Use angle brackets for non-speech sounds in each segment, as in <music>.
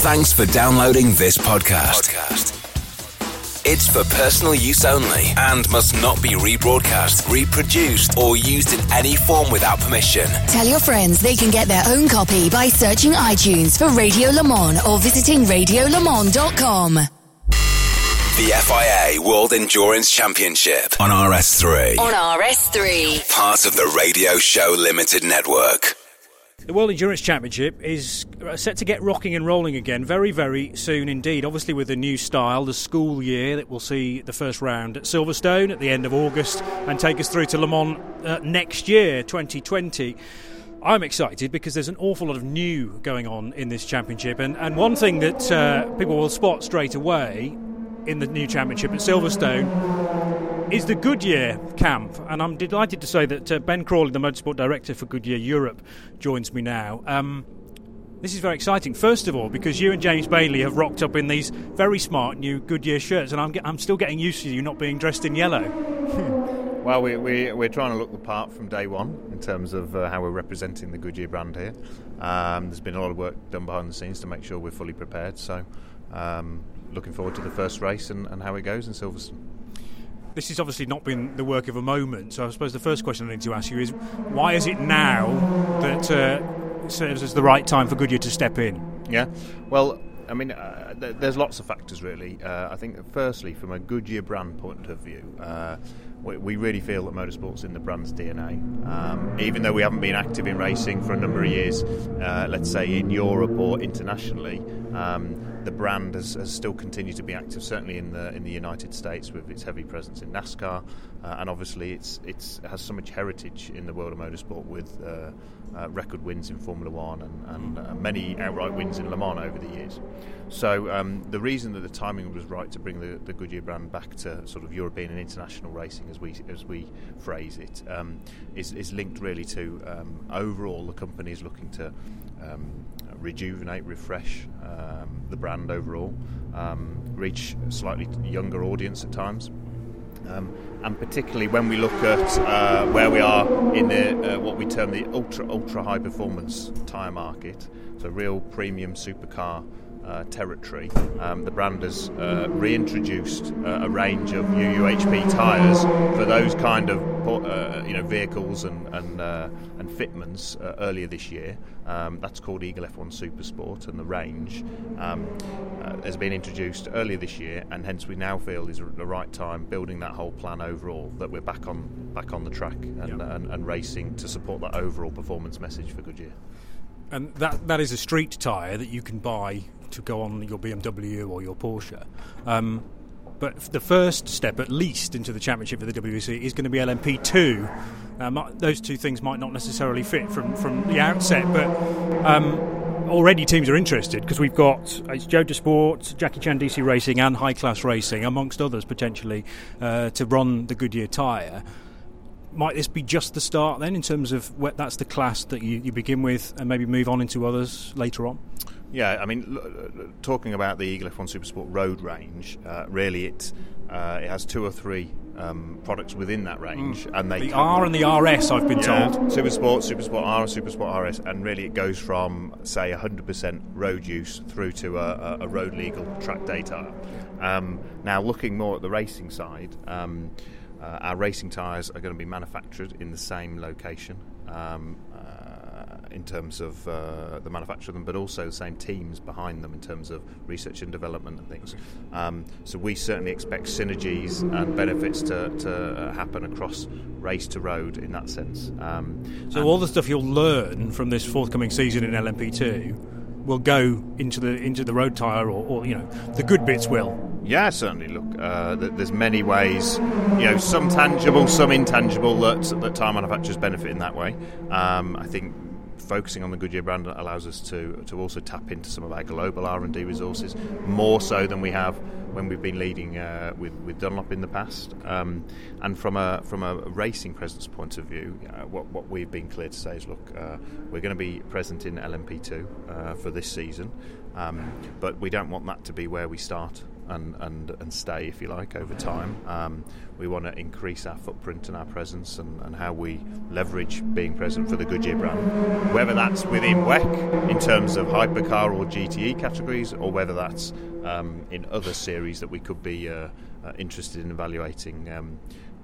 Thanks for downloading this podcast. It's for personal use only and must not be rebroadcast, reproduced, or used in any form without permission. Tell your friends they can get their own copy by searching iTunes for Radio Le Mans or visiting radiolemans.com. The FIA World Endurance Championship on RS3. On RS3. Part of the Radio Show Limited Network. The World Endurance Championship is set to get rocking and rolling again very, very soon indeed. Obviously, with the new style, the school year that we'll see the first round at Silverstone at the end of August and take us through to Le Mans uh, next year, 2020. I'm excited because there's an awful lot of new going on in this championship, and, and one thing that uh, people will spot straight away in the new championship at Silverstone is the Goodyear camp, and I'm delighted to say that uh, Ben Crawley, the motorsport director for Goodyear Europe, joins me now. Um, this is very exciting. First of all, because you and James Bailey have rocked up in these very smart new Goodyear shirts, and I'm, I'm still getting used to you not being dressed in yellow. <laughs> Well, we, we, we're trying to look the part from day one in terms of uh, how we're representing the Goodyear brand here. Um, there's been a lot of work done behind the scenes to make sure we're fully prepared. So, um, looking forward to the first race and, and how it goes in Silverstone. This has obviously not been the work of a moment, so I suppose the first question I need to ask you is why is it now that uh, serves as the right time for Goodyear to step in? Yeah, well, I mean, uh, th- there's lots of factors really. Uh, I think, firstly, from a Goodyear brand point of view, uh, we, really feel that motorsport's in the brand's DNA. Um, even though we haven't been active in racing for a number of years, uh, let's say in Europe or internationally, um, the brand has, has, still continued to be active, certainly in the in the United States with its heavy presence in NASCAR, uh, and obviously it's it's it has so much heritage in the world of motorsport with uh, uh, record wins in Formula One and, and uh, many outright wins in Le Mans over the years. So um, the reason that the timing was right to bring the, the, Goodyear brand back to sort of European and international racing, as we as we phrase it, um, is, is linked really to um, overall the company is looking to um, rejuvenate, refresh um, the brand overall, um, reach a slightly younger audience at times. Um, and particularly when we look at uh, where we are in the uh, what we term the ultra ultra high performance tyre market, so real premium supercar uh, territory, um, the brand has uh, reintroduced uh, a range of UUHP tyres for those kind of uh, you know vehicles and and, uh, and fitments uh, earlier this year. Um, that's called Eagle F1 Supersport, and the range um, has been introduced earlier this year, and hence we now feel is the right time building that whole plan overall that we're back on back on the track and, yep. and, and racing to support that overall performance message for Goodyear. And that that is a street tyre that you can buy to go on your BMW or your Porsche. Um, but the first step, at least, into the championship for the WEC is going to be LMP2. Now, those two things might not necessarily fit from, from the outset, but um, already teams are interested because we've got it's Jota Sport, Jackie Chan DC Racing, and High Class Racing, amongst others, potentially uh, to run the Goodyear tyre might this be just the start then in terms of what that's the class that you, you begin with and maybe move on into others later on? Yeah, I mean, talking about the Eagle F1 Supersport road range, uh, really it uh, it has two or three um, products within that range, mm. and they the R and the RS. I've been yeah, told Supersport, Supersport R, and Supersport RS, and really it goes from say 100% road use through to a, a road legal track day tyre. Um, now, looking more at the racing side. Um, uh, our racing tyres are going to be manufactured in the same location um, uh, in terms of uh, the manufacture of them, but also the same teams behind them in terms of research and development and things. Um, so we certainly expect synergies and benefits to, to uh, happen across race to road in that sense. Um, so all the stuff you'll learn from this forthcoming season in LMP2 will go into the into the road tyre, or, or, you know the good bits will. Yeah, certainly. Look, uh, there's many ways. You know, some tangible, some intangible that that tyre manufacturers benefit in that way. Um, I think focusing on the Goodyear brand allows us to to also tap into some of our global R and D resources more so than we have when we've been leading uh, with with Dunlop in the past. Um, and from a from a racing presence point of view, uh, what what we've been clear to say is, look, uh, we're going to be present in LMP2 uh, for this season, um, but we don't want that to be where we start. And, and, and stay, if you like, over time. Um, we want to increase our footprint and our presence and, and, how we leverage being present for the Goodyear brand. Whether that's within WEC in terms of hypercar or GTE categories, or whether that's um, in other series that we could be uh, uh, interested in evaluating. Um,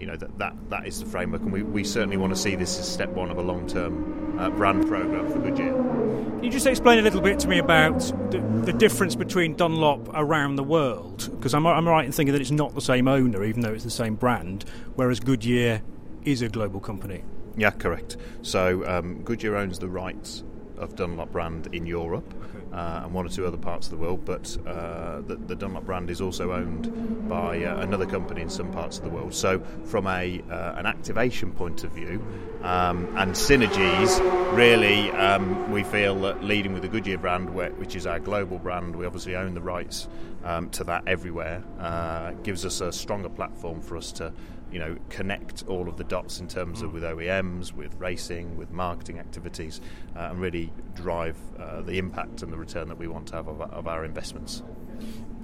you know that, that that is the framework, and we, we certainly want to see this as step one of a long term uh, brand program for Goodyear. Can you just explain a little bit to me about the, the difference between Dunlop around the world? Because I'm, I'm right in thinking that it's not the same owner, even though it's the same brand, whereas Goodyear is a global company. Yeah, correct. So um, Goodyear owns the rights of Dunlop brand in Europe uh, and one or two other parts of the world, but uh, the, the, Dunlop brand is also owned by uh, another company in some parts of the world. So, from a uh, an activation point of view um, and synergies, really, um, we feel that leading with the Goodyear brand, which is our global brand, we obviously own the rights um, to that everywhere, uh, gives us a stronger platform for us to you know connect all of the dots in terms of mm. with OEMs, with racing, with marketing activities, uh, and really drive uh, the impact and the return that we want to have of, of our investments.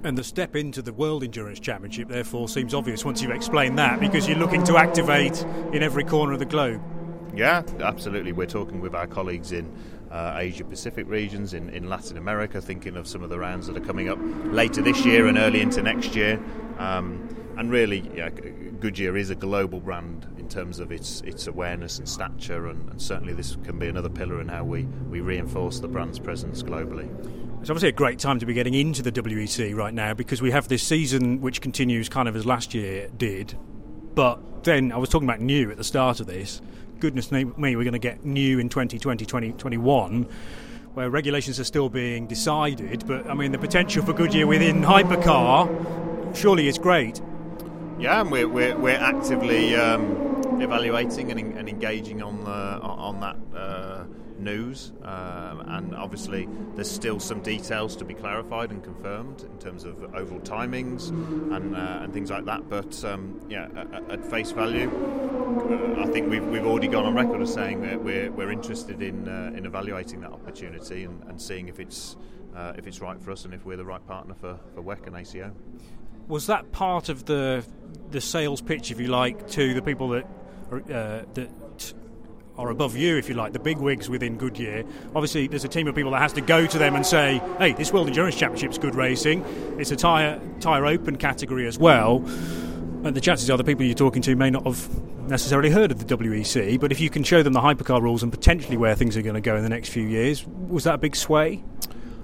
And the step into the World Endurance Championship, therefore, seems obvious once you've explained that, because you're looking to activate in every corner of the globe. Yeah, absolutely. We're talking with our colleagues in uh, Asia Pacific regions, in, in Latin America, thinking of some of the rounds that are coming up later this year and early into next year. Um, and really, yeah, Goodyear is a global brand in terms of its its awareness and stature, and, and, certainly this can be another pillar in how we, we reinforce the brand's presence globally. It's obviously a great time to be getting into the WEC right now because we have this season which continues kind of as last year did, but then I was talking about new at the start of this. Goodness me, we're going to get new in 2020, 2021 where regulations are still being decided. But I mean, the potential for Goodyear within hypercar surely is great. Yeah, and we're, we're, we're actively um, evaluating and, and, engaging on the, on that uh, news. Um, and obviously, there's still some details to be clarified and confirmed in terms of overall timings and, uh, and things like that. But um, yeah, at, at, face value, uh, I think we've, we've already gone on record as saying that we're, we're interested in, uh, in evaluating that opportunity and, and seeing if it's, uh, if it's right for us and if we're the right partner for, for WEC and ACO was that part of the the sales pitch, if you like, to the people that are, uh, that are above you, if you like, the big wigs within Goodyear? Obviously, there's a team of people that has to go to them and say, "Hey, this World Endurance Championship's good racing. It's a tire tire open category as well." And the chances are the people you're talking to may not have necessarily heard of the WEC, but if you can show them the hypercar rules and potentially where things are going to go in the next few years, was that a big sway?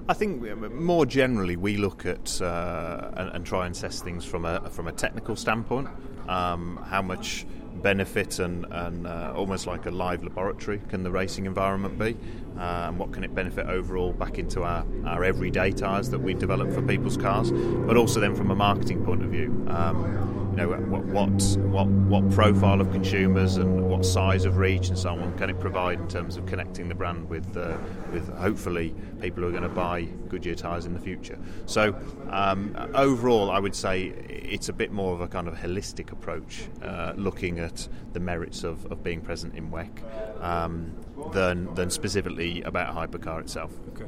I think more generally we look at uh, and, and, try and assess things from a from a technical standpoint. Um, how much benefit and, and uh, almost like a live laboratory can the racing environment be, uh, and what can it benefit overall back into our, our everyday tyres that we develop for people's cars, but also then from a marketing point of view. Um, you know what, what what profile of consumers and what size of reach and so on can it provide in terms of connecting the brand with uh, with hopefully people who are going to buy Goodyear tyres in the future. So um, overall, I would say it's a bit more of a kind of holistic approach, uh, looking at the merits of, of being present in WEC um, than than specifically about hypercar itself. Okay.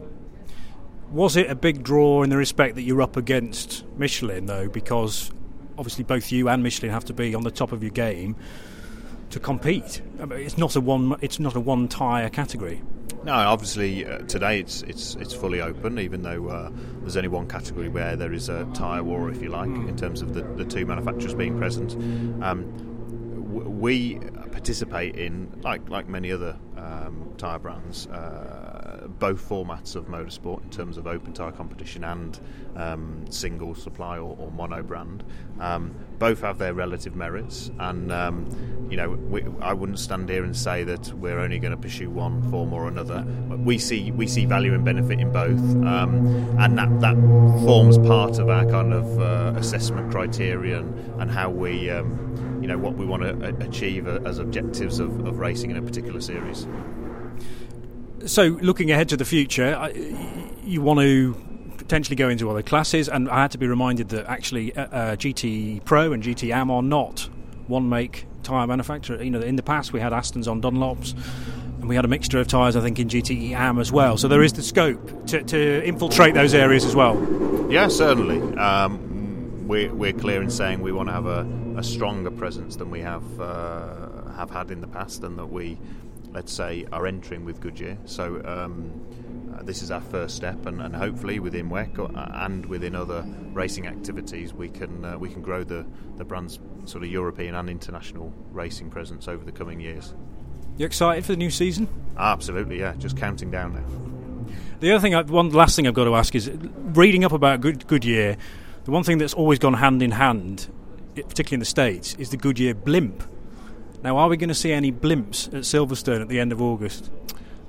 Was it a big draw in the respect that you're up against Michelin though, because obviously both you and Michelin have to be on the top of your game to compete. I mean, it's not a one. It's not a one tire category. No, obviously uh, today it's it's it's fully open. Even though uh, there's only one category where there is a tyre war, if you like, mm. in terms of the, the two manufacturers being present. Um, we participate in like like many other um, tyre brands. Uh, both formats of motorsport in terms of open tyre competition and um, single supply or, or mono brand. Um, both have their relative merits, and um, you know we, I wouldn't stand here and say that we're only going to pursue one form or another. We see we see value and benefit in both, um, and that that forms part of our kind of uh, assessment criteria and, and how we. You know what we want to achieve as objectives of, of racing in a particular series. So, looking ahead to the future, you want to potentially go into other classes, and I had to be reminded that actually uh, uh GT Pro and GT Am are not one make tyre manufacturer. You know, in the past we had Astons on Dunlops, and we had a mixture of tyres, I think, in GT Am as well. So there is the scope to, to infiltrate those areas as well. Yeah, certainly. Um, we're, we're clear in saying we want to have a, a stronger presence than we have uh, have had in the past, and that we, let's say, are entering with Goodyear. So um, uh, this is our first step, and, and hopefully within WEC and within other racing activities, we can uh, we can grow the the brand's sort of European and international racing presence over the coming years. You excited for the new season? Absolutely, yeah. Just counting down now. The other thing, I, one last thing I've got to ask is, reading up about Good, Goodyear, the one thing that's always gone hand in hand, particularly in the States, is the Goodyear blimp. Now, are we going to see any blimps at Silverstone at the end of August?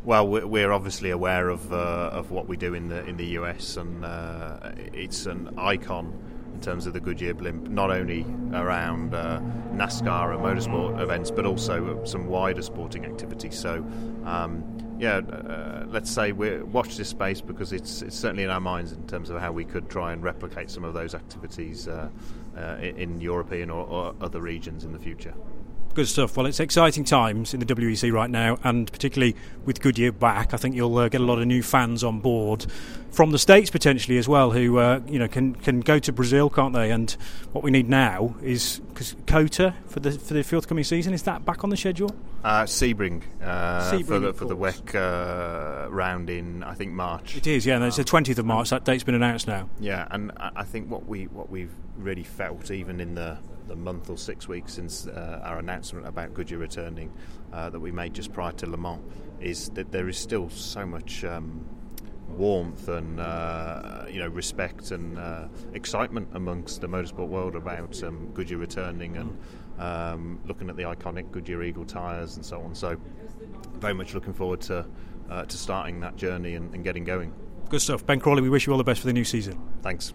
Well, we're obviously aware of uh, of what we do in the in the US, and uh, it's an icon in terms of the Goodyear blimp, not only around uh, NASCAR and motorsport events, but also some wider sporting activities. So, um, yeah, uh, let's say we watch this space because it's, it's certainly in our minds in terms of how we could try and replicate some of those activities uh, uh in European or, or other regions in the future. Good stuff. Well, it's exciting times in the WEC right now, and particularly with Goodyear back, I think you'll uh, get a lot of new fans on board from the states potentially as well, who uh, you know can can go to Brazil, can't they? And what we need now is because COTA for the for the forthcoming season is that back on the schedule? Uh, Sebring, uh, Sebring for the for the WEC uh, round in I think March. It is, yeah. it's the twentieth of March. That date's been announced now. Yeah, and I think what we what we've really felt even in the the month or six weeks since uh, our announcement about Goodyear returning uh, that we made just prior to Le Mans is that there is still so much um, warmth and uh, you know respect and uh, excitement amongst the motorsport world about um, Goodyear returning and um, looking at the iconic Goodyear Eagle tyres and so on. So very much looking forward to uh, to starting that journey and, and getting going. Good stuff, Ben Crawley. We wish you all the best for the new season. Thanks.